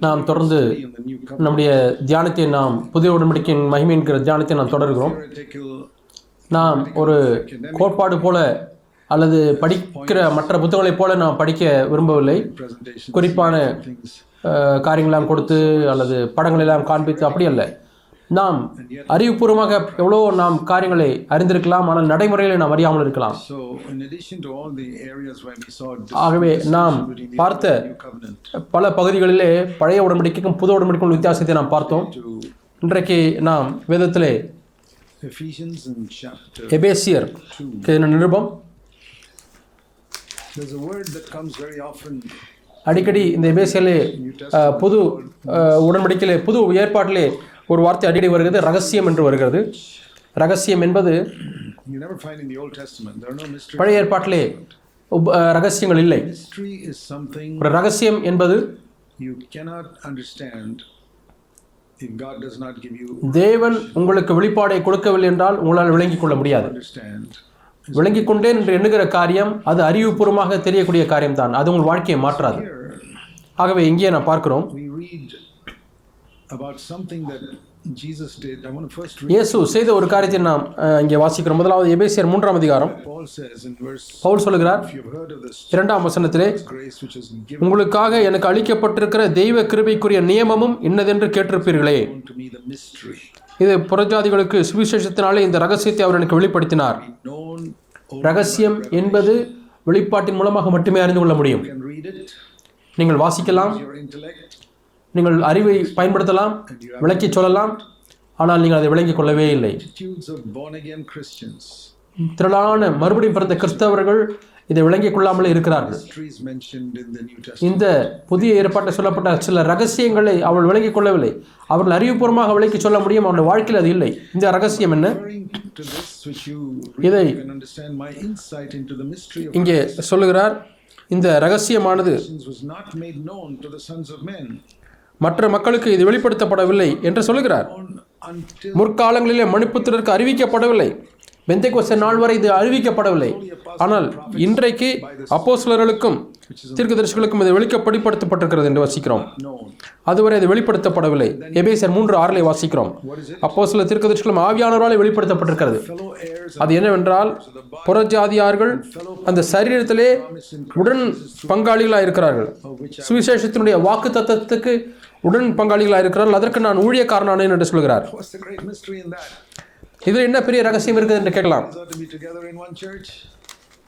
நாம் தொடர்ந்து. நம்முடைய தியானத்தை நாம் புதிய உடன்படிக்கையின் மகிமை என்கிற தியானத்தை நாம் தொடர்கிறோம். நாம் ஒரு கோட்பாடு போல அல்லது படிக்கிற மற்ற புத்தகங்களைப் போல நாம் படிக்க விரும்பவில்லை. குறிப்பான காரியங்களெல்லாம் கொடுத்து அல்லது படங்களெல்லாம் காண்பித்து அப்படி அல்ல. நாம் அறிவுபூர்வமாக எவ்வளோ நாம் காரியங்களை அறிந்திருக்கலாம் ஆனால் நடைமுறையில் நாம் அறியாமல் இருக்கலாம். ஆகவே நாம் பார்த்த பல பகுதிகளிலே பழைய உடன்படிக்கைக்கும் புது உடன்படிக்கைக்கும் வித்தியாசத்தை நாம் பார்த்தோம். இன்றைக்கு நாம் வேதத்திலே எபேசியர் நிருபம். There's a word that comes very often. அடிக்கடி இந்த எபேசியலே புது உடன்படிக்கையிலே புது ஏற்பாட்டிலே ஒரு வார்த்தை அடிக்கடி வருகிறது ரகசியம் என்று வருகிறது. ரகசியம் என்பது. பழைய ஏற்பாட்டிலே ரகசியங்கள் இல்லை. ஒரு ரகசியம் என்பது தேவன் உங்களுக்கு வெளிப்பாடை கொடுக்கவில்லை என்றால் உங்களால் விளங்கிக் கொள்ள முடியாது. விளங்கிக் கொண்டேன் என்று எண்ணுகிற காரியம் அது அறிவுபூர்வமாக தெரியக்கூடிய காரியம்தான். அது உங்கள் வாழ்க்கையை மாற்றாது. ஆகவே இங்கே நான் பார்க்கிறோம். இயேசு செய்த ஒரு காரியத்தை நாம் இங்கே வாசிக்கிறோம். முதலாவது எபேசியர் மூன்றாம் அதிகாரம். பவுல் சொல்லுகிறார் இரண்டாம் வசனத்திலே உங்களுக்காக எனக்கு அளிக்கப்பட்டிருக்கிற தெய்வ கிருபைக்குரிய நியமமும் இன்னதென்று கேட்டிருப்பீர்களே. இது புறஜாதிகளுக்கு சுவிசேஷத்தினாலே இந்த ரகசியத்தை அவர் எனக்கு வெளிப்படுத்தினார். ரகசியம் என்பது வெளிப்பாட்டின் மூலமாக மட்டுமே அறிந்து கொள்ள முடியும். நீங்கள் வாசிக்கலாம். நீங்கள் அறிவை பயன்படுத்தலாம் விளக்கிச் சொல்லலாம். ஆனால் நீங்கள் அதை விளங்கிக் கொள்ளவே இல்லை. திரளான மறுபடியும் பிறந்த கிறிஸ்தவர்கள் இதை விளங்கிக் கொள்ளாமலே இருக்கிறார்கள். இந்த புதிய ஏற்பாட்டில் சொல்லப்பட்ட சில ரகசியங்களை அவள் விளங்கிக் கொள்ளவில்லை. அவர்கள் அறிவுபூர்வமாக விளக்கி சொல்ல முடியும் அவருடைய வாழ்க்கையில் அது இல்லை. இந்த ரகசியம் என்ன? இதை இங்கே சொல்லுகிறார். இந்த ரகசியமானது மற்ற மக்களுக்கு இது வெளிப்படுத்தப்படவில்லை என்று சொல்கிறார். முற்காலங்களிலே மணிப்புத்திரருக்கு அறிவிக்கப்படவில்லை. பெந்தைக்கோஸ்தே நாள் வரை இது அறிவிக்கப்படவில்லை. ஆனால் இன்றைக்கு அப்போஸ்தலர்களுக்கும் தீர்க்கதரிசிகளுக்கும் இது வெளிக்கப்படிப்படுத்தப்பட்டிருக்கிறது என்று வாசிக்கிறோம். அதுவரை இது வெளிப்படுத்தப்படவில்லை. எபேசர் மூன்று ஆறிலே வாசிக்கிறோம். அப்போ சில தீர்க்கதரிசிகளும் ஆவியானவரால் வெளிப்படுத்தப்பட்டிருக்கிறது. அது என்னவென்றால் புறஜாதியார்கள் அந்த சரீரத்திலே உடன் பங்காளிகளாக இருக்கிறார்கள் சுவிசேஷத்தினுடைய வாக்கு தத்துவத்துக்கு உடன் பங்காளிகளாக இருக்கிறார்கள். அதற்கு நான் ஊழியக்காரனானேன் என்று சொல்கிறார். இதில் என்ன பெரிய ரகசியம் இருக்குது என்று கேட்கலாம். Church?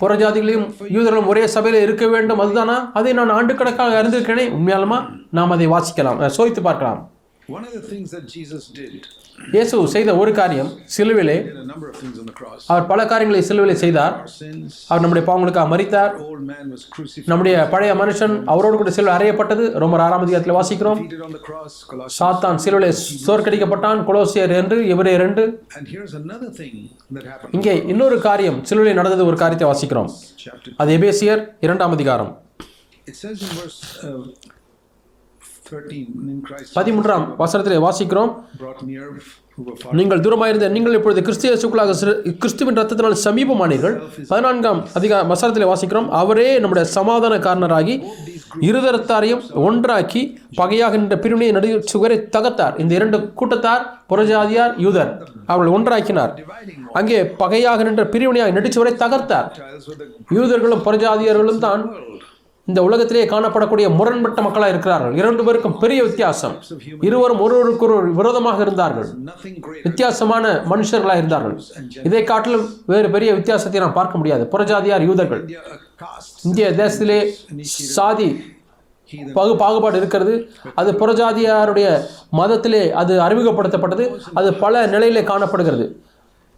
புறஜாதிகளையும் யூதர்களும் ஒரே சபையில் இருக்க வேண்டும். அதுதானா? அதை நான் ஆண்டுக்கணக்காக அறிந்திருக்கிறேனே. உண்மையாலுமா? நாம் அதை வாசிக்கலாம். சோதித்து பார்க்கலாம். One of the things that Jesus did இயேசு செய்த ஒரு காரியம் சிலுவிலே அவர் பல காரியங்களை சிலுவிலே செய்தார். அவர் நம்முடைய பாவங்களுக்காக crucified. நம்முடைய பழைய மனுஷன் அவரோடு கூட சிலுவை அறையப்பட்டது. ரொம்ப ஆறாம் அதிகாரத்தில் வாசிக்கிறோம். சாத்தான் சிலுவிலே சோர்க்கடிக்கப்பட்டான். கொலோசியர் என்று இவரே ரெண்டு. இங்கே இன்னொரு காரியம் சிலுவிலே நடந்தது ஒரு காரியத்தை வாசிக்கிறோம். அது எபேசியர் இரண்டாம் அதிகாரம். பதிமூன்றாம் வசனத்திலே வாசிக்கிறோம். நீங்கள் தூரமாயிருந்த நீங்கள் இப்பொழுது கிறிஸ்திய சிறு- கிறிஸ்துவின் ரத்தத்தினால் சமீபமானீர்கள். பதினான்காம் அதிகா வசனத்திலே வாசிக்கிறோம். அவரே நம்முடைய சமாதான காரணராகி இருதரத்தாரையும் ஒன்றாக்கி பகையாக நின்ற பிரிவினையை நடு சுவரை தகர்த்தார். இந்த இரண்டு கூட்டத்தார் புறஜாதியார் யூதர் அவர்கள் ஒன்றாக்கினார். அங்கே பகையாக நின்ற பிரிவினையாக நடிச்சுவரை தகர்த்தார். யூதர்களும் புறஜாதியர்களும் தான் இந்த உலகத்திலே காணப்படக்கூடிய முரண்பட்ட மக்களாக இருக்கிறார்கள். இரண்டு பேருக்கும் பெரிய வித்தியாசம். இருவரும் ஒருவருக்கு ஒரு விரோதமாக இருந்தார்கள். வித்தியாசமான மனுஷர்களாக இருந்தார்கள். இதை காட்டிலும் வேறு பெரிய வித்தியாசத்தை நாம் பார்க்க முடியாது. புறஜாதியார் யூதர்கள். இந்திய தேசத்திலே சாதி பகு பாகுபாடு இருக்கிறது. அது புறஜாதியாருடைய மதத்திலே அது அறிமுகப்படுத்தப்பட்டது. அது பல நிலையிலே காணப்படுகிறது.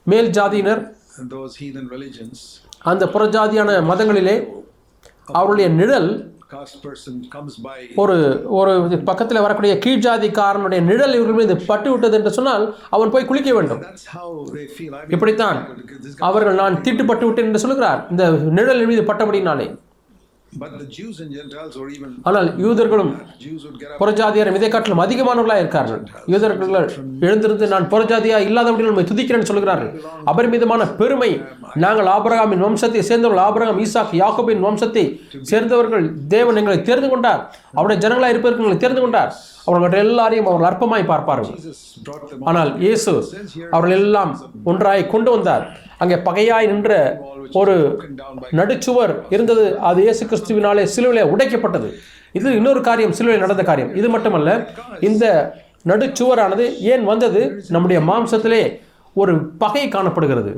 மேல் ஜாதியினர் அந்த புறஜாதியான மதங்களிலே அவருடைய நிழல் ஒரு ஒரு பக்கத்தில் வரக்கூடிய கீழ்ஜாதிக்காரனுடைய நிழல் இவர்கள் மீது பட்டு விட்டது என்று சொன்னால் அவன் போய் குளிக்க வேண்டும். இப்படித்தான் அவர்கள் நான் தீட்டுப்பட்டு விட்டேன் என்று சொல்கிறார். இந்த நிழல் மீது பட்டபடினாலே ஆனால் யூதர்களும் up. புறஜாதியாரும் இதை காட்டிலும் அதிகமானவர்களாக இருக்கார்கள். யூதர்கள் எழுந்திருந்து நான் புறஜாதியா இல்லாதவர்கள் நம்மை துதிக்கிறேன்னு சொல்கிறார்கள் அபரிமிதமான பெருமை. நாங்கள் ஆபிரகாமின் வம்சத்தை சேர்ந்தவர்கள் ஆபிரகாம் ஈசாக் யாக்கோபின் வம்சத்தை சேர்ந்தவர்கள் தேவன் எங்களை தெரிந்து கொண்டார். அவருடைய ஜனங்களாக இருப்பதற்கு எங்களை தெரிந்து கொண்டார். அவர்கள் எல்லாரையும் அவர்கள் அற்பமாய் பார்ப்பார்கள். ஆனால் இயேசு அவர்கள் எல்லாம் ஒன்றாய் கொண்டு வந்தார். அங்கே பகையாய் நின்ற ஒரு நடுச்சுவர் இருந்தது. அது இயேசு கிறிஸ்துவினாலே சிலுவையிலே உடைக்கப்பட்டது. இது இன்னொரு காரியம் சிலுவையில் நடந்த காரியம். இது மட்டுமல்ல இந்த நடுச்சுவரானது ஏன் வந்தது? நம்முடைய மாம்சத்திலே ஒரு பகை காணப்படுகிறது.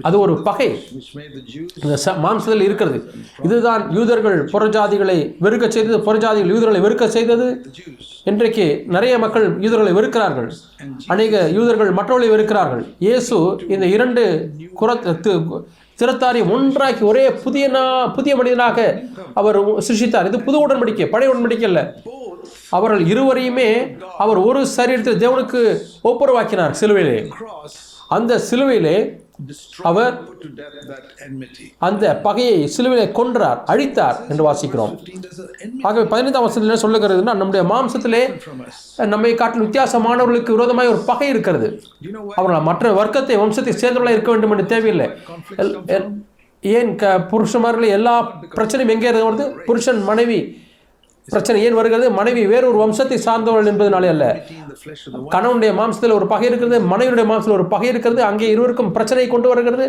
அது ஒரு பகை. மாம்சத்தில் இருக்கிறது. இதுதான் யூதர்கள் புறஜாதிகளை வெறுக்க செய்தது புறஜாதிகள் யூதர்களை வெறுக்க செய்தது. இன்றைக்கு நிறைய மக்கள் யூதர்களை வெறுக்கிறார்கள். அநேக யூதர்கள் மற்றவர்களை வெறுக்கிறார்கள். இயேசு இந்த இரண்டு தி- திறத்தாரை ஒன்றாக்கி ஒரே புதிய புதிய மனிதனாக அவர் சிருஷித்தார் இது புது உடன்படிக்கை பழைய உடன்படிக்கை அல்ல. அவர்கள் இருவரையுமே அவர் ஒரு சரீரத்தில் தேவனுக்கு ஒப்புரவாக்கினார் சிலுவையிலே. அந்த சிலுவையிலே அவர். அந்த பகையை சிலுவையிலே கொன்றார் அழித்தார் என்று வாசிக்கிறோம் 15 there's an enmity ஆகவே பதினைந்தாம் வருஷத்துல என்ன சொல்லுகிறதுனா நம்முடைய மாம்சத்திலே. நம்மை காட்டிலும் வித்தியாசமானவர்களுக்கு விரோதமாய் ஒரு பகை இருக்கிறது? அவர்கள் மற்ற வர்க்கத்தை வம்சத்தை சேர்ந்தவர்களாக இருக்க வேண்டும் என்று தேவையில்லை ஏன் க புருஷன்மார்கள் எல்லா பிரச்சனையும் எங்கே வருது புருஷன் மனைவி பிரச்சனை ஏன் வருகிறது? மனைவி வேறொரு வம்சத்தை சார்ந்தவர்கள் என்பதனாலே அல்ல. கணவனுடைய மாம்சத்தில் ஒரு பகை இருக்கிறது மனைவியுடைய மாம்சத்தில் ஒரு பகை இருக்கிறது அங்கே இருவருக்கும் பிரச்சனை கொண்டு வருகிறது.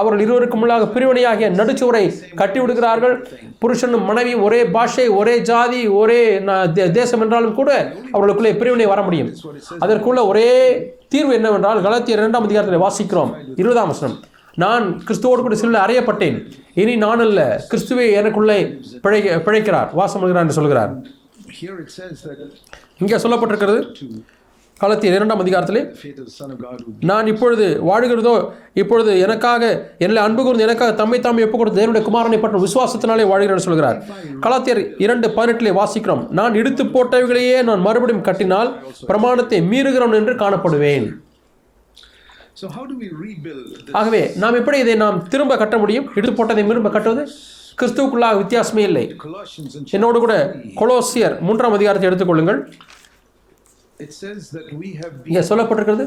அவர்கள் இருவருக்கும் உள்ளாக பிரிவினையாகிய நடுச்சுவரை கட்டி விடுகிறார்கள். புருஷனும் மனைவியும் ஒரே பாஷை ஒரே ஜாதி ஒரே தேசம் என்றாலும் கூட அவர்களுக்குள்ளே பிரிவினை வர முடியும். அதற்குள்ள ஒரே தீர்வு என்னவென்றால் கலாத்தியர் இரண்டாம் அதிகாரத்தில் வாசிக்கிறோம். இருபதாம் வசனம். நான் கிறிஸ்துவோடு கூட சில அறையப்பட்டேன். இனி நான் அல்ல கிறிஸ்துவே எனக்குள்ளே பிழை பிழைக்கிறார். வாசம் பண்ணுகிறார் என்று சொல்கிறார். இங்கே சொல்லப்பட்டிருக்கிறது to கலாத்தியர் இரண்டாம் அதிகாரத்திலே நான் இப்பொழுது வாழுகிறதோ இப்பொழுது எனக்காக என்னை அன்பு கூர்ந்து எனக்காக தம்மை தாமே ஒப்புக் கொடுத்த தேவனுடைய குமாரனை பற்றும் விசுவாசத்தினாலே வாழ்கிறேன் சொல்கிறார். கலாத்தியர் இரண்டு பதினெட்டிலே வாசிக்கிறோம். நான் இடித்து போட்டவைகளையே நான் மறுபடியும் கட்டினால் பிரமாணத்தை மீறுகிறவன் என்று காணப்படுவேன். ஆகவே நாம் எப்படி இதை நாம் திரும்ப கட்ட முடியும்? இடித்து போட்டதை திரும்ப கட்டுவது? கிறிஸ்துவுக்குள்ளாக வித்தியாசமே இல்லை. என்னோடு கூட கொலோசியர் மூன்றாம் அதிகாரத்தை எடுத்துக்கொள்ளுங்கள். இங்கே சொல்லப்பட்டிருக்கிறது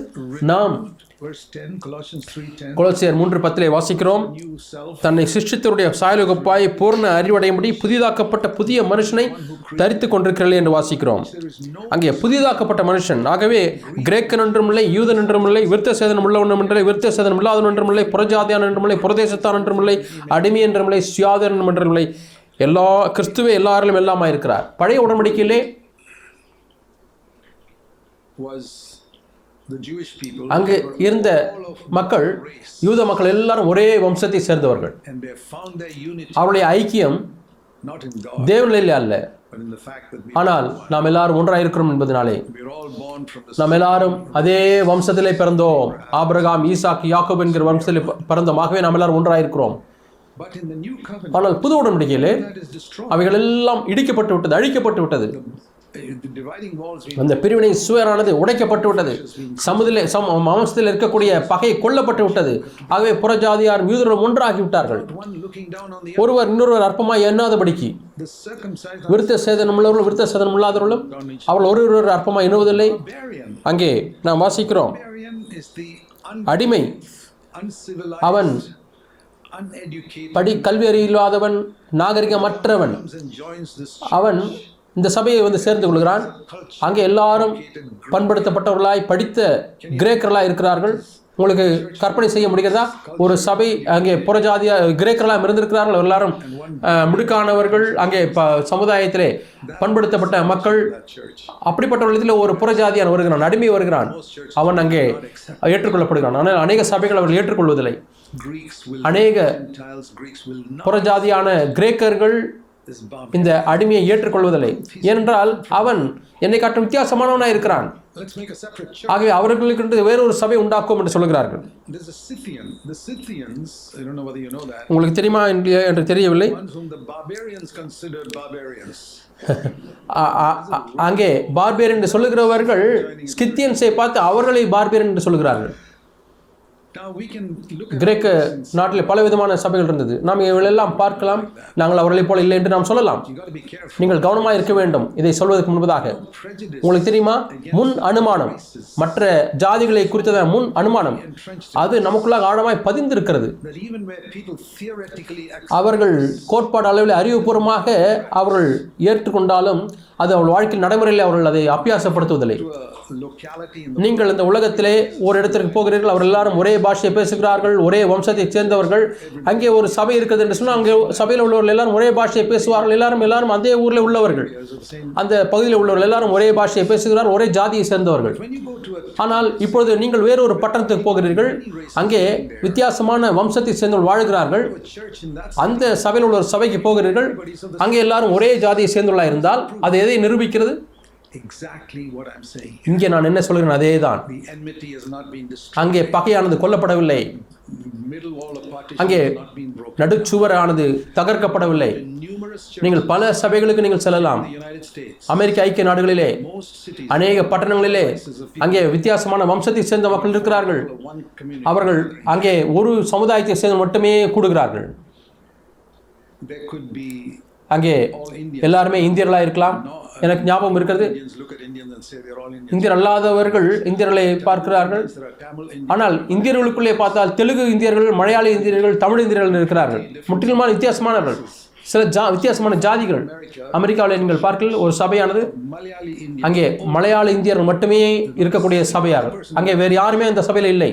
நாம் verse 10 Colossians 3:10 கொலோசியர் மூன்று பத்திலே வாசிக்கிறோம். தன்னை சிருஷ்டித்தருடைய சாயலுகப்பாய் பூர்ண அறிவடையும்படி புதிதாக்கப்பட்ட புதிய மனுஷனை தரித்து கொண்டிருக்கிறீர்கள் என்று வாசிக்கிறோம். அங்கே புதிதாக்கப்பட்ட மனுஷன். ஆகவே கிரேக்கன் என்றும் இல்லை யூதன் என்றும் இல்லை விருத்த சேதனம் உள்ளவன் என்றில்லை விருத்த சேதனம் இல்லாதவன் என்றும் இல்லை புறஜாதியான் என்றும் இல்லை புரதேசத்தான் என்றும் இல்லை அடிமை என்றும் இல்லை சுயாதன் என்றும் இல்லை எல்லா கிறிஸ்துவே எல்லாரிலும் எல்லாமா இருக்கிறார் பழைய உடன்படிக்கையிலே அங்கு இருந்த மக்கள் யூத மக்கள் எல்லாரும் ஒரே வம்சத்தை சேர்ந்தவர்கள். அவருடைய ஐக்கியம் தேவனிலே அல்ல. ஆனால் நாம் எல்லாரும் ஒன்றாக இருக்கிறோம் என்பதனாலே நாம் எல்லாரும் அதே வம்சத்திலே பிறந்தோம். ஆபிரகாம் ஈசாக் யாக்கோப் என்கிற வம்சத்திலே ப- பிறந்தோம். ஆகவே நாம் எல்லாரும் ஒன்றாக இருக்கிறோம். ஆனால் புது உடன்படிக்கையிலே அவைகள் எல்லாம் இடிக்கப்பட்டு விட்டது அழிக்கப்பட்டு விட்டது. அந்த பிரிவினை சுவரானது உடைக்கப்பட்டு விட்டது. சமுதில சம் மாம்சத்தில் இருக்கக்கூடிய பகை கொல்லப்பட்டு விட்டது. ஆகவே புறஜாதியார் யூதரும் ஒன்றாகிவிட்டார்கள் ஒருவர் இன்னொருவர் அற்பமாய் எண்ணாதபடிக்கு விருத்த சேதனம் உள்ளவர்களும் விருத்த சேதனம் இல்லாதவர்களும் அவர்கள் ஒருவர் அற்பமாய் எண்ணுவதில்லை. அங்கே நாம் வாசிக்கிறோம். அடிமை அவன் படி கல்வி அறிவில்லாதவன் நாகரிகமற்றவன். அவன் இந்த சபையை வந்து சேர்ந்து கொள்கிறான். அங்கே எல்லாரும் பண்படுத்தப்பட்டவர்களாய் படித்த கிரேக்கர்களாக இருக்கிறார்கள். உங்களுக்கு கற்பனை செய்ய முடிகிறதா? ஒரு சபை அங்கே புறஜாதியாக கிரேக்கர்களாக இருந்திருக்கிறார்கள் எல்லாரும் முடுக்கானவர்கள் அங்கே ப சமுதாயத்திலே பண்படுத்தப்பட்ட மக்கள். அப்படிப்பட்ட church ஒரு புறஜாதியான் வருகிறான் அடிமை வருகிறான். அவன் அங்கே ஏற்றுக்கொள்ளப்படுகிறான். ஆனால் அநேக சபைகள் அவர்கள் ஏற்றுக்கொள்வதில்லை. அநேக புறஜாதியான கிரேக்கர்கள் இந்த அடிமையை ஏற்றுக்கொள்வதில்லை. ஏனென்றால் அவன் என்னை காட்டும் வித்தியாசமானவனாக இருக்கிறான். ஆகவே அவர்களுக்கு வேறொரு சபை உண்டாக்கும் என்று சொல்கிறார்கள். உங்களுக்கு தெரியுமா என்று- தெரியவில்லை. அங்கே பார்பியர் என்று சொல்லுகிறவர்கள் ஸ்கித்தியன்ஸை பார்த்து அவர்களை பார்பியர் என்று சொல்கிறார்கள். கிரேக்க நாட்டில் பல விதமான சபைகள் இருந்தது. நாம் இவைகளெல்லாம் பார்க்கலாம். நாங்கள் அவர்களைப் போல இல்லை என்று நாம் சொல்லலாம். நீங்கள் கவனமாக இருக்க வேண்டும். இதை சொல்வதற்கு முன்பதாக. உங்களுக்கு தெரியுமா? முன் அனுமானம். மற்ற ஜாதிகளை குறித்ததான முன் அனுமானம். அது நமக்குள்ளாக ஆழமாய் பதிந்திருக்கிறது. அவர்கள் கோட்பாடு அளவில் அறிவுபூர்வமாக அவர்கள் ஏற்றுக்கொண்டாலும் அது அவள் வாழ்க்கை நடைமுறையில் அவர்கள் அதை அபியாசப்படுத்துவதில்லை. நீங்கள் இந்த உலகத்திலே ஒரு இடத்திற்கு போகிறீர்கள் அவர் எல்லாரும் ஒரே பாஷையை பேசுகிறார்கள் ஒரே வம்சத்தைச் சேர்ந்தவர்கள் அங்கே ஒரு சபை இருக்குது என்று சொன்னால் அங்கே சபையில் உள்ளவர்கள் எல்லாரும் ஒரே பாஷையை பேசுவார்கள் எல்லாரும் எல்லாரும் அதே ஊரில் உள்ளவர்கள். அந்த பகுதியில் உள்ளவர்கள் எல்லாரும் ஒரே பாஷையை பேசுகிறார் ஒரே ஜாதியை சேர்ந்தவர்கள். ஆனால் இப்பொழுது நீங்கள் வேறொரு பட்டணத்துக்கு போகிறீர்கள் அங்கே வித்தியாசமான வம்சத்தை சேர்ந்தவர்கள் வாழ்கிறார்கள். அந்த சபையில் உள்ள ஒரு சபைக்கு போகிறீர்கள் அங்கே எல்லாரும் ஒரே ஜாதியை சேர்ந்துள்ளா இருந்தால் அது எதை நிரூபிக்கிறது. இங்கே நான் என்ன சொல்கிறேன் அதே தான். அங்கே பகையானது கொல்லப்படவில்லை. அங்கே. நடுச்சுவரானது தகர்க்கப்படவில்லை. நீங்கள் பல சபைகளுக்கு நீங்கள் செல்லலாம். அமெரிக்க ஐக்கிய நாடுகளிலே அநேக பட்டணங்களிலே அங்கே வித்தியாசமான வம்சத்தை சேர்ந்த மக்கள் இருக்கிறார்கள். அவர்கள் அங்கே ஒரு சமுதாயத்தை சேர்ந்து மட்டுமே கூடுகிறார்கள். அங்கே எல்லாருமே இந்தியர்களாக இருக்கலாம். எனக்கு ஞாபகம் இருக்கிறது இந்தியர் அல்லாதவர்கள் இந்தியர்களை பார்க்கிறார்கள். ஆனால் இந்தியர்களுக்குள்ளே பார்த்தால் தெலுங்கு இந்தியர்கள் மலையாளி இந்தியர்கள் தமிழ் இந்தியர்கள் இருக்கிறார்கள். முற்றிலுமான வித்தியாசமானவர்கள். சில ஜா வித்தியாசமான ஜாதிகள். அமெரிக்காவில் நீங்கள் பார்க்கல ஒரு சபையானது அங்கே மலையாள இந்தியர்கள் மட்டுமே இருக்கக்கூடிய சபையார் அங்கே வேறு யாருமே அந்த சபையில் இல்லை.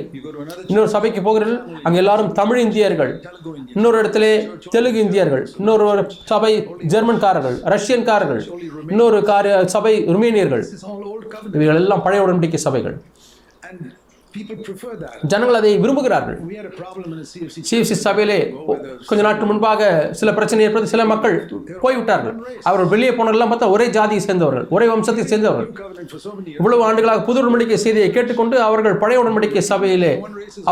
இன்னொரு சபைக்கு போகிறீர்கள் அங்கே எல்லாரும் தமிழ் இந்தியர்கள். இன்னொரு இடத்துல தெலுங்கு இந்தியர்கள். இன்னொரு ஒரு சபை ஜெர்மன்காரர்கள் ரஷ்யன்காரர்கள். இன்னொரு கார சபை ருமேனியர்கள். இவைகள் எல்லாம் பழைய உடன்படிக்கை சபைகள். And people prefer that. ஜனங்கள் அதை விரும்புகிறார்கள். சிஎஃப்சி சபையிலே கொஞ்ச நாட்கள் முன்பாக சில பிரச்சனை ஏற்பட்டு சில மக்கள் போய்விட்டார்கள் அவர்கள் வெளியே போனவர்கள்லாம் பார்த்தா ஒரே ஜாதியை சேர்ந்தவர்கள் ஒரே வம்சத்தை சேர்ந்தவர்கள். இவ்வளவு ஆண்டுகளாக புது உடன்படிக்கை செய்தியை கேட்டுக்கொண்டு அவர்கள் பழைய உடன்படிக்கை சபையிலே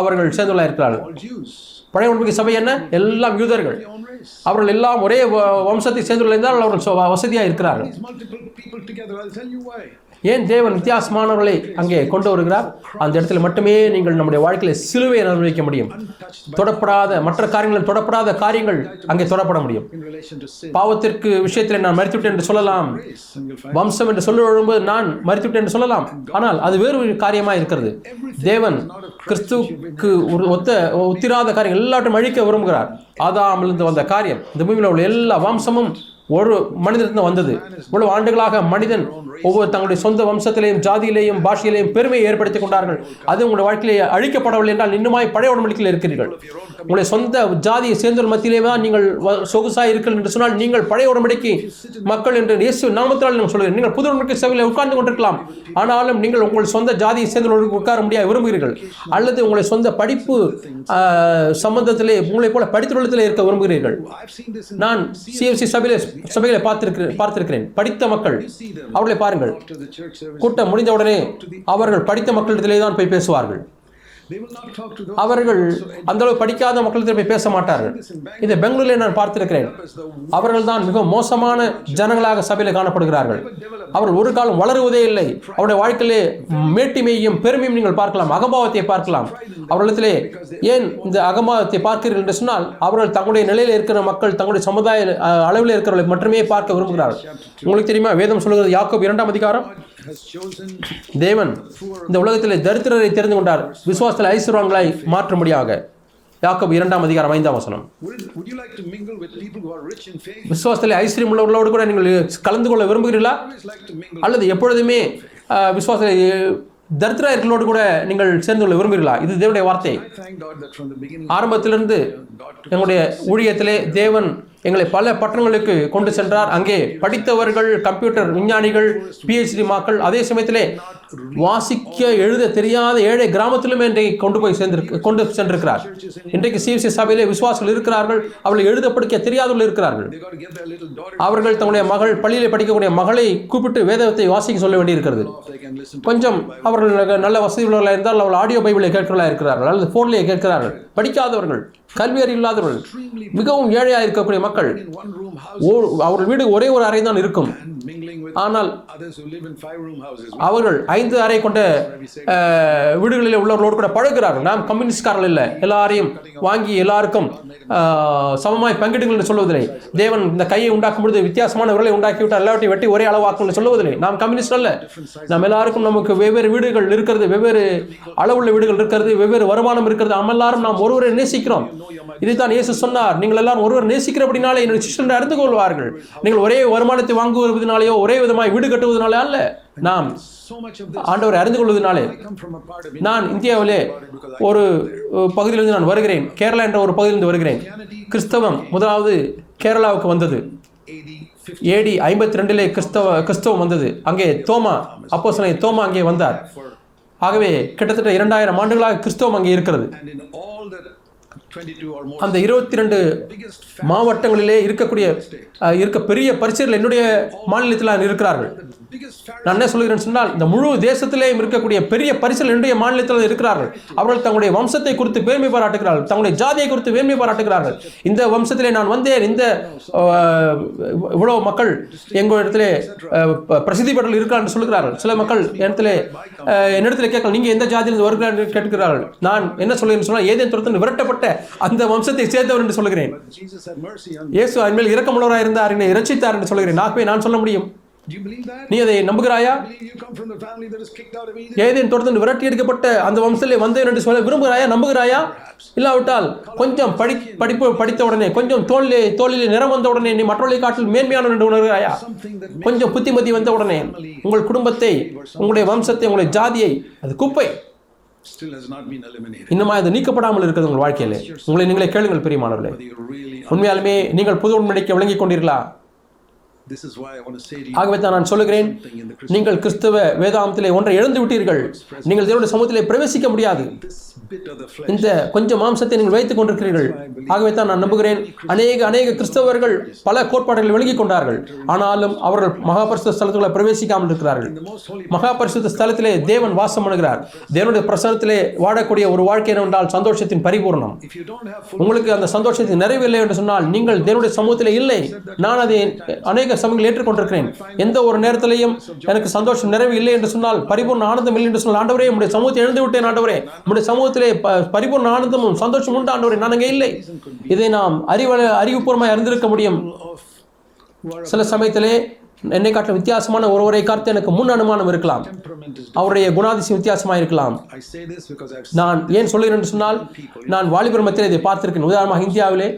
அவர்கள் சேர்ந்துள்ள இருக்கிறார்கள். பழைய உடன்படிக்கை சபை என்ன எல்லாம் யூதர்கள். அவர்கள் எல்லாம் ஒரே வம்சத்தை சேர்ந்துள்ள இருந்தால் அவர்கள் வசதியாக இருக்கிறார்கள் ஏன் தேவன் வித்தியாசமானவர்களை அங்கே கொண்டு வருகிறார்? அந்த இடத்துல மட்டுமே நீங்கள் நம்முடைய வாழ்க்கையில் சிலுவையை அனுபவிக்க முடியும். தொடப்படாத மற்ற காரியங்கள் தொடப்படாத காரியங்கள் அங்கே தொடப்பட முடியும். பாவத்திற்கு விஷயத்தில் நான் மறுத்துவிட்டேன் என்று சொல்லலாம். வம்சம் என்று சொல்லும்போது நான் மறித்துவிட்டேன் என்று சொல்லலாம். ஆனால் அது வேறு ஒரு காரியமாக இருக்கிறது. தேவன் கிறிஸ்துவுக்கு ஒரு ஒத்த ஒத்திராத காரியங்கள் எல்லாத்தையும் அழிக்க விரும்புகிறார். ஆதாமிலிருந்து வந்த காரியம் இந்த பூமியில் உள்ள எல்லா வம்சமும் ஒரு மனிதனிடம் வந்தது. இவ்வளவு ஆண்டுகளாக மனிதன் ஒவ்வொரு தங்களுடைய சொந்த வம்சத்திலேயும் ஜாதியிலேயும் பாஷையிலேயும் பெருமையை ஏற்படுத்திக் கொண்டார்கள். அது உங்களுடைய வாழ்க்கையிலே அழிக்கப்படவில்லை என்றால் இன்னுமாய் பழைய உடன்படிக்கையில் இருக்கிறீர்கள். உங்களுடைய சொந்த ஜாதியை சேர்ந்தோர் மத்தியிலே தான் நீங்கள் வ- இருக்கிறீர்கள் என்று சொன்னால் நீங்கள் பழைய உடம்படிக்கு மக்கள் என்று இயேசு நாமத்தினால் நான் சொல்கிறேன் நீங்கள் புது உடன்படிக்கை சபையில் உட்கார்ந்து கொண்டிருக்கலாம். ஆனாலும் நீங்கள் உங்கள் சொந்த ஜாதியை சேர்ந்தவர்களுக்கு உட்கார முடியாது விரும்புகிறீர்கள். அல்லது உங்களை சொந்த படிப்பு சம்பந்தத்திலே உங்களைப் போல படித்துள்ளத்திலே இருக்க விரும்புகிறீர்கள். நான் சிஎஃப்சி சபையில் சபைகளை பார்த்திருக்கிறேன் பார்த்திருக்கிறேன். படித்த மக்கள் அவர்களை பாருங்கள். கூட்டம் முடிந்தவுடனே அவர்கள் படித்த மக்களிடத்திலே தான் போய் பேசுவார்கள். அவர்கள் அந்த அளவு படிக்காத மக்களிடத்தில் போய் பேச மாட்டார்கள் இதை பெங்களூரில் நான் பார்த்திருக்கிறேன். அவர்கள் தான் மிக மோசமான ஜனங்களாக சபையில் காணப்படுகிறார்கள். அவர்கள் ஒரு காலம் வளருவதே இல்லை. அவருடைய வாழ்க்கையிலே மேட்டிமையும் பெருமையும் நீங்கள் பார்க்கலாம். அகம்பாவத்தை பார்க்கலாம். அவர்களிடத்திலே ஏன் இந்த அகம்பாவத்தை பார்க்கிறீர்கள் என்று சொன்னால் அவர்கள் தங்களுடைய நிலையில் இருக்கிற மக்கள் தங்களுடைய சமுதாய அளவில் இருக்கிறவர்களை மட்டுமே பார்க்க விரும்புகிறார்கள். உங்களுக்கு தெரியுமா? வேதம் சொல்கிறது யாக்கோப் இரண்டாம் அதிகாரம். தேவன் இந்த உலகத்தில் தரித்திரரை தெரிந்து கொண்டார். விசுவாசத்தில் ஐஸ்வர்வான்களாய் மாற்றும்படியாக. யாக்கப் இரண்டாம் அதிகாரம் ஐந்தாம் வசனம். விசுவாசத்தில் ஐஸ்வர்யம் உள்ளவர்களோடு கூட நீங்கள் கலந்து கொள்ள விரும்புகிறீர்களா? அல்லது எப்பொழுதுமே ஆஹ், விசுவாசத்தில் தரித்திரர்களோடு கூட நீங்கள் சேர்ந்து கொள்ள விரும்புகிறீர்களா? இது தேவனுடைய வார்த்தை. ஆரம்பத்திலிருந்து எங்களுடைய ஊழியத்திலே தேவன் எங்களை பல பட்டணங்களுக்கு கொண்டு சென்றார். அங்கே படித்தவர்கள் கம்ப்யூட்டர் விஞ்ஞானிகள் பிஹெச்டி மாக்கள் அதே சமயத்திலே வாசிக்க எழுத தெரியாத ஏழை கிராமத்திலுமே இன்றைக்கு கொண்டு போய் சேர்ந்திருக்கு கொண்டு சென்றிருக்கிறார். இன்றைக்கு சிஎஸ்சி சபையிலே விசுவாசிகள் இருக்கிறார்கள். அவர்கள் எழுத படிக்க தெரியாதவர்கள் இருக்கிறார்கள். அவர்கள் தங்களுடைய மகள் பள்ளியிலே படிக்கக்கூடிய மகளை கூப்பிட்டு வேதத்தை வாசிக்க சொல்ல வேண்டியிருக்கிறது. கொஞ்சம் அவர்கள் நல்ல வசதி உள்ளவர்களாக இருந்தால் அவர்கள் ஆடியோ பைபிளை கேட்கிறவர்களாக இருக்கிறார்கள். அல்லது ஃபோன்லேயே கேட்கிறார்கள். படிக்காதவர்கள் கல்வி அறிவு இல்லாதவர்கள் மிகவும் ஏழையாக இருக்கக்கூடிய மக்கள் ஓ- அவர்கள் வீடு ஒரே ஒரு அறை தான் இருக்கும். ஆனால். அவர்கள் ஐந்து அறை கொண்ட வீடுகளில் உள்ளவர்களோடு கூட பழகுகிறார்கள். நாம் கம்யூனிஸ்ட்காரர்கள் இல்லை. எல்லாரையும் வாங்கி எல்லாருக்கும் சமமாய் பங்கிடுங்கள் என்று சொல்வதில்லை. தேவன் இந்த கையை உண்டாக்கும் பொழுது வித்தியாசமான விரலை உண்டாக்கி விட்டால் எல்லாவற்றையும் வெட்டி ஒரே அளவாக்கும் என்று சொல்வதில்லை. நாம் கம்யூனிஸ்ட் அல்ல. நாம் எல்லாருக்கும் நமக்கு வெவ்வேறு வீடுகள் இருக்கிறது வெவ்வேறு அளவுள்ள வீடுகள் இருக்கிறது வெவ்வேறு வருமானம் இருக்கிறது. நாம் எல்லாரும் நாம் ஒருவரை நேசிக்கிறோம். இதைத்தான் இயேசு சொன்னார். நீங்கள் எல்லாரும் ஒருவர் பின்னாலே என்னுடைய சிஷ்டன் அறிந்து கொள்வார்கள். நீங்கள் ஒரே வருமானத்தை வாங்குவதனாலேயோ ஒரே விதமாய் வீடு கட்டுவதனாலே அல்ல. நாம் ஆண்டவரை அறிந்து கொள்வதனாலே. நான் இந்தியாவிலே ஒரு பகுதியிலிருந்து நான் வருகிறேன். கேரளா என்ற ஒரு பகுதியிலிருந்து வருகிறேன். கிறிஸ்தவம் முதலாவது கேரளாவுக்கு வந்தது. ஏடி ஐம்பத்தி ரெண்டிலே கிறிஸ்தவ கிறிஸ்தவம் வந்தது. அங்கே தோமா அப்போ தோமா அங்கே வந்தார். ஆகவே கிட்டத்தட்ட இரண்டாயிரம் ஆண்டுகளாக கிறிஸ்தவம் அங்கே இருக்கிறது. அந்த இருபத்தி ரெண்டு மாவட்டங்களிலே இருக்கக்கூடிய இருக்க பெரிய பரிசுகள் என்னுடைய மாநிலத்தில் இருக்கிறார்கள். நான் என்ன சொல்கிறேன் சொன்னால் இந்த முழு தேசத்திலேயும் இருக்கக்கூடிய பெரிய பரிசல் என்னுடைய மாநிலத்தில் இருக்கிறார்கள். அவர்கள் தங்களுடைய வம்சத்தை குறித்து பெருமை பாராட்டுகிறார்கள். தங்களுடைய ஜாதியை குறித்து பெருமை பாராட்டுகிறார்கள். இந்த வம்சத்திலே நான் வந்தேன். இந்த அஹ், இவ்வளவு மக்கள் எங்கள் இடத்திலே பிரசித்தி பெற்றல் இருக்கிறார் என்று சொல்கிறார்கள். சில மக்கள் இடத்திலே என்னிடத்திலே கேட்கலாம் நீங்க எந்த ஜாதியிலிருந்து வருகிறார்? என்று கேட்கிறார்கள். நான் என்ன சொல்கிறேன் சொன்னால் ஏதேன் துரத்தில் விரட்டப்பட்ட அந்த வம்சத்தை சேர்ந்தவர் என்று சொல்கிறேன் இயேசு அன்மேல் இரக்கமுள்ளவராக இருந்தார் என்னை இரட்சித்தார் என்று சொல்கிறேன் ஆகவே நான் சொல்ல முடியும்? நீ அதை நம்புகிறாயா. ஏதேன் தோட்டத்தில் விரட்டி எடுக்கப்பட்ட அந்த வம்சத்திலே வந்தேன் என்று சொல்ல விரும்புகிறாயா? நம்புகிறாயா? இல்லாவிட்டால் கொஞ்சம் படி படிப்பு படித்த உடனே கொஞ்சம் தோளிலே தோளிலே நிறம் வந்த உடனே நீ மற்றவர்களை காட்டில் மேன்மையான என்று உணர்கிறாயா? கொஞ்சம் புத்திமதி வந்த உடனே உங்கள் குடும்பத்தை உங்களுடைய வம்சத்தை உங்களுடைய ஜாதியை அது குப்பை. இன்னுமா இது நீக்கப்படாமல் இருக்கிறது உங்கள் வாழ்க்கையிலே. உங்களை நீங்களே கேளுங்கள் பெரியமானவர்களே உண்மையாலுமே நீங்கள் புது உண்மைக்கு விளங்கிக் கொண்டீர்களா? ஆகவே தான் நான் சொல்லுகிறேன் நீங்கள் கிறிஸ்தவ வேதாந்தத்திலே ஒன்றை இழந்து விட்டீர்கள். நீங்கள் தேவனுடைய சமூகத்திலே பிரவேசிக்க முடியாது. இந்த கொஞ்சம் மாம்சத்தை நீங்கள் வைத்துக் கொண்டிருக்கிறீர்கள். ஆகவே தான் நான் நம்புகிறேன். அநேக அநேக கிறிஸ்தவர்கள் பல கோட்பாடுகளை விளங்கிக் கொண்டார்கள். ஆனாலும் அவர்கள் மகாபரிசுத்த ஸ்தலத்துக்குள்ள பிரவேசிக்காமல் இருக்கிறார்கள். மகாபரிசுத்த ஸ்தலத்திலே தேவன் வாசம் பண்ணுகிறார். தேவனுடைய பிரசனத்திலே வாழக்கூடிய ஒரு வாழ்க்கை என்னவென்றால் சந்தோஷத்தின் பரிபூர்ணம். உங்களுக்கு அந்த சந்தோஷத்தின் நிறைவில்லை என்று சொன்னால் நீங்கள் தேவனுடைய சமூகத்திலே இல்லை. நான் அதை அநேக சமயங்கள் ஏற்றுக்கொண்டிருக்கிறேன். எந்த ஒரு நேரத்திலையும் எனக்கு சந்தோஷம் நிறைவு இல்லை என்று சொன்னால் பரிபூர்ண ஆனந்தம் இல்லை என்று சொன்னால் ஆண்டவரே உடைய சமூகத்தை எழுந்து விட்டேன் ஆண்டவரே. உடைய சமூகத்திலே பரிபூர்ண ஆனந்தமும் சந்தோஷம் உண்டு ஆண்டவரே. நான் அங்கே இல்லை. இதை நாம் அறிவ அறிவுபூர்வமாக அறிந்திருக்க முடியும். சில சமயத்திலே என்னை காட்டிலும் வித்தியாசமான ஒருவரை காத்து எனக்கு முன் அனுமானம் இருக்கலாம். அவருடைய குணாதிசயம் வித்தியாசமாக இருக்கலாம். நான் ஏன் சொல்லுகிறேன் என்று சொன்னால் நான் வாலிபர் மத்தியில் இதை பார்த்திருக்கேன் உதாரணமாக இந்தியாவிலே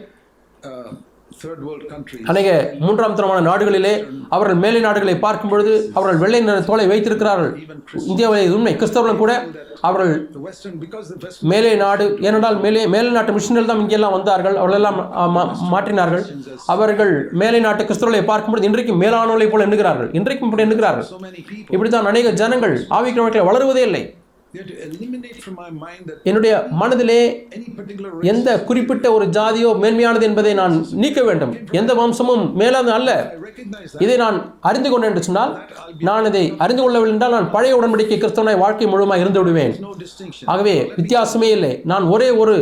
அநேக மூன்றாம் தரமான நாடுகளிலே அவர்கள் மேலை நாடுகளை பார்க்கும் பொழுது அவர்கள் வெள்ளை நிற தோலை வைத்திருக்கிறார்கள். இந்தியாவிலே உண்மை கிறிஸ்தவர்களும் கூட அவர்கள் மேலே நாடு ஏனென்றால் மேலே மேலை நாட்டு மிஷினர்கள் தான் இங்கெல்லாம் வந்தார்கள். அவர்களெல்லாம் மாற்றினார்கள். அவர்கள் மேலை நாட்டு கிறிஸ்தவர்களை பார்க்கும்பொழுது இன்றைக்கும் மேலானவர்களை போல எண்ணுகிறார்கள். இன்றைக்கும் இப்படி எண்ணுகிறார்கள். இப்படித்தான் அநேக ஜனங்கள் ஆவிக்கிறவர்களை வளருவதே இல்லை. என்னுடைய மனதிலே எந்த குறிப்பிட்ட ஒரு ஜாதியோ மேன்மையானது என்பதை நான் நீக்க வேண்டும். எந்த வம்சமும் மேலானது அல்ல. இதை நான் அறிந்து கொண்டேன் என்று சொன்னால் நான் இதை அறிந்து கொள்ளவில்லை என்றால் நான் பழைய உடன்படிக்கை கிறிஸ்தவனாய் வாழ்க்கை முழுமையாக இருந்து விடுவேன். ஆகவே வித்தியாசமே இல்லை. நான் ஒரே ஒரு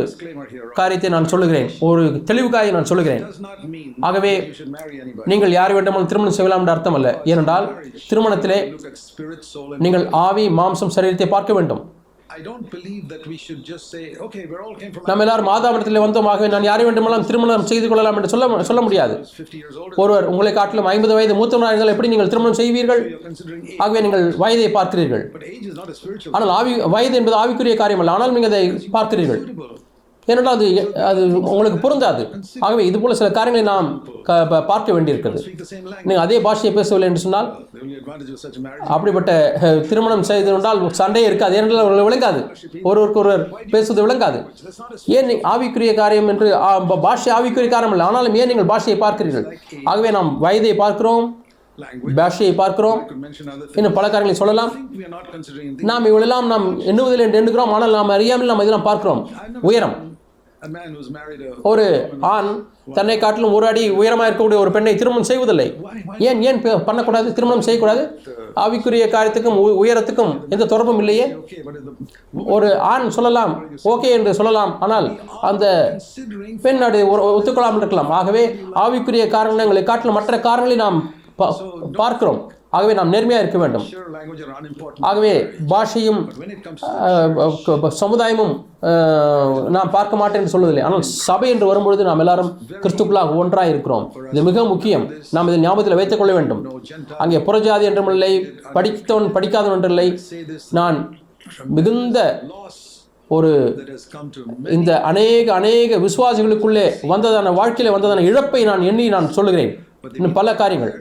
காரியத்தை நான் சொல்லுகிறேன். ஒரு தெளிவுக்காக நான் சொல்லுகிறேன். ஆகவே நீங்கள் யார் வேண்டுமானாலும் திருமணம் செய்யலாம் என்ற அர்த்தம் அல்ல. ஏனென்றால் திருமணத்திலே நீங்கள் ஆவி மாம்சம் சரீரத்தை பார்க்க வேண்டும். நாம் எல்லாரும் மாதாபுரத்தில் வந்தோம் ஆகவே நான் யாரை வேண்டுமானாலும் திருமணம் செய்து கொள்ளலாம் என்று சொல்ல சொல்ல முடியாது. 50 years older ஒருவர் உங்களை காட்டிலும் ஐம்பது வயது மூத்தவராக இருந்தால் எப்படி நீங்கள் திருமணம் செய்வீர்கள்? ஆகவே நீங்கள் வயதை பார்க்கிறீர்கள். ஆனால் ஆவி வயது என்பது ஆவிக்குரிய காரியம் அல்ல. ஆனால் நீங்கள் அதை பார்க்கிறீர்கள். ஏனென்றால் அது அது உங்களுக்கு பொருந்தாது. ஆகவே இது போல சில காரியங்களை நாம் பார்க்க வேண்டியிருக்கிறது. நீங்கள் அதே பாஷையை பேசவில்லை என்று சொன்னால் அப்படிப்பட்ட திருமணம் திருமணம் செய்திருந்தால் சண்டையே இருக்காது. ஏனென்றால் விளங்காது. ஒருவருக்கு ஒருவர் பேசுவது விளங்காது. ஏன் ஆவிக்குரிய காரியம் என்று பாஷை ஆவிக்குரிய காரணம் இல்லை ஆனாலும் ஏன் நீங்கள் பாஷையை பார்க்கிறீர்கள்? ஆகவே நாம் வயதை பார்க்கிறோம். பாஷையை பார்க்கிறோம். இன்னும் பல காரியங்களை சொல்லலாம். நாம் இவ்வளெல்லாம் நாம் எண்ணுவதில் என்று எண்ணுகிறோம். ஆனால் நாம் அறியாமல் நாம் இதெல்லாம் பார்க்கிறோம். உயரம். ஒரு ஆண் தன்னை காட்டிலும் ஒரு அடி உயரமாக இருக்கக்கூடிய ஒரு பெண்ணை திருமணம் செய்வதில்லை. ஏன் ஏன் பண்ணக்கூடாது? திருமணம் செய்யக்கூடாது? ஆவிக்குரிய காரியத்துக்கும் உயரத்துக்கும் எந்த தொடர்பும் இல்லையே? ஒரு ஆண் சொல்லலாம். ஓகே என்று சொல்லலாம். ஆனால் அந்த பெண் அது ஒத்துக்கொள்ளாமல் இருக்கலாம். ஆகவே ஆவிக்குரிய காரணங்களை காட்டிலும் மற்ற காரணங்களை நாம் பார்க்கிறோம். ஆகவே நாம் நேர்மையாக இருக்க வேண்டும். ஆகவே பாஷையும் சமுதாயமும் நான் பார்க்க மாட்டேன் என்று சொல்வதில்லை. ஆனால் சபை என்று வரும்பொழுது நாம் எல்லாரும் கிறிஸ்துக்குள்ளாக ஒன்றாக இருக்கிறோம். இது மிக முக்கியம். நாம் இதை ஞாபகத்தில் வைத்துக் கொள்ள வேண்டும். அங்கே புறஜாதி என்றும் இல்லை படித்தவன் படிக்காதவன் என்றில்லை நான் மிகுந்த ஒரு இந்த அநேக அநேக விசுவாசிகளுக்குள்ளே வந்ததான வாழ்க்கையில வந்ததான இழப்பை நான் எண்ணி நான் சொல்லுகிறேன். இன்னும் பல காரியங்கள்.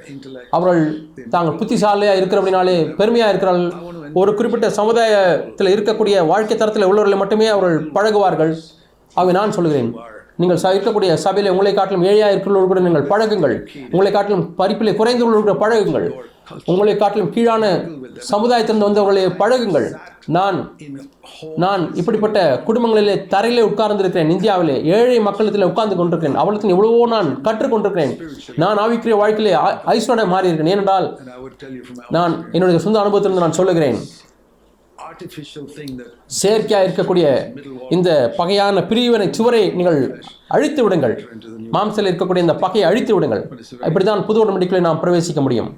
அவர்கள் தாங்கள் புத்திசாலியாக இருக்கிறபடினாலே பெருமையாக இருக்கிறார்கள் ஒரு குறிப்பிட்ட சமுதாயத்தில் இருக்கக்கூடிய வாழ்க்கை தரத்தில் உள்ளவர்களை மட்டுமே அவர்கள் பழகுவார்கள். ஆகவே நான் சொல்லுகிறேன் நீங்கள் ச- இருக்கக்கூடிய சபையில் உங்களை காட்டிலும் ஏழையாக கூட நீங்கள் பழகுங்கள். உங்களை காட்டிலும் பறிப்பிலே குறைந்துள்ளவர்கள் கூட பழகுங்கள். உங்களை காட்டிலும் கீழான சமுதாயத்திலிருந்து வந்தவர்களை பழகுங்கள். நான் நான் இப்படிப்பட்ட குடும்பங்களிலே தரையிலே உட்கார்ந்திருக்கிறேன். இந்தியாவிலே ஏழை மக்களிடத்தில் உட்கார்ந்து கொண்டிருக்கிறேன். அவளுக்கு எவ்வளவோ நான் கற்றுக்கொண்டிருக்கிறேன். நான் ஆவிக்குரிய வாழ்க்கையிலே ஐ- ஐஸ்வர்ய ஏனென்றால் நான் என்னுடைய சொந்த அனுபவத்திலிருந்து நான் சொல்லுகிறேன். செயற்கையாக இருக்கக்கூடிய இந்த பகையான பிரிவினை சுவரை நீங்கள் அழித்து விடுங்கள். மாம்சத்தில் இருக்கக்கூடிய இந்த பகையை அழித்து விடுங்கள். இப்படித்தான் புது உடன்படிக்கையை நாம் பிரவேசிக்க முடியும்.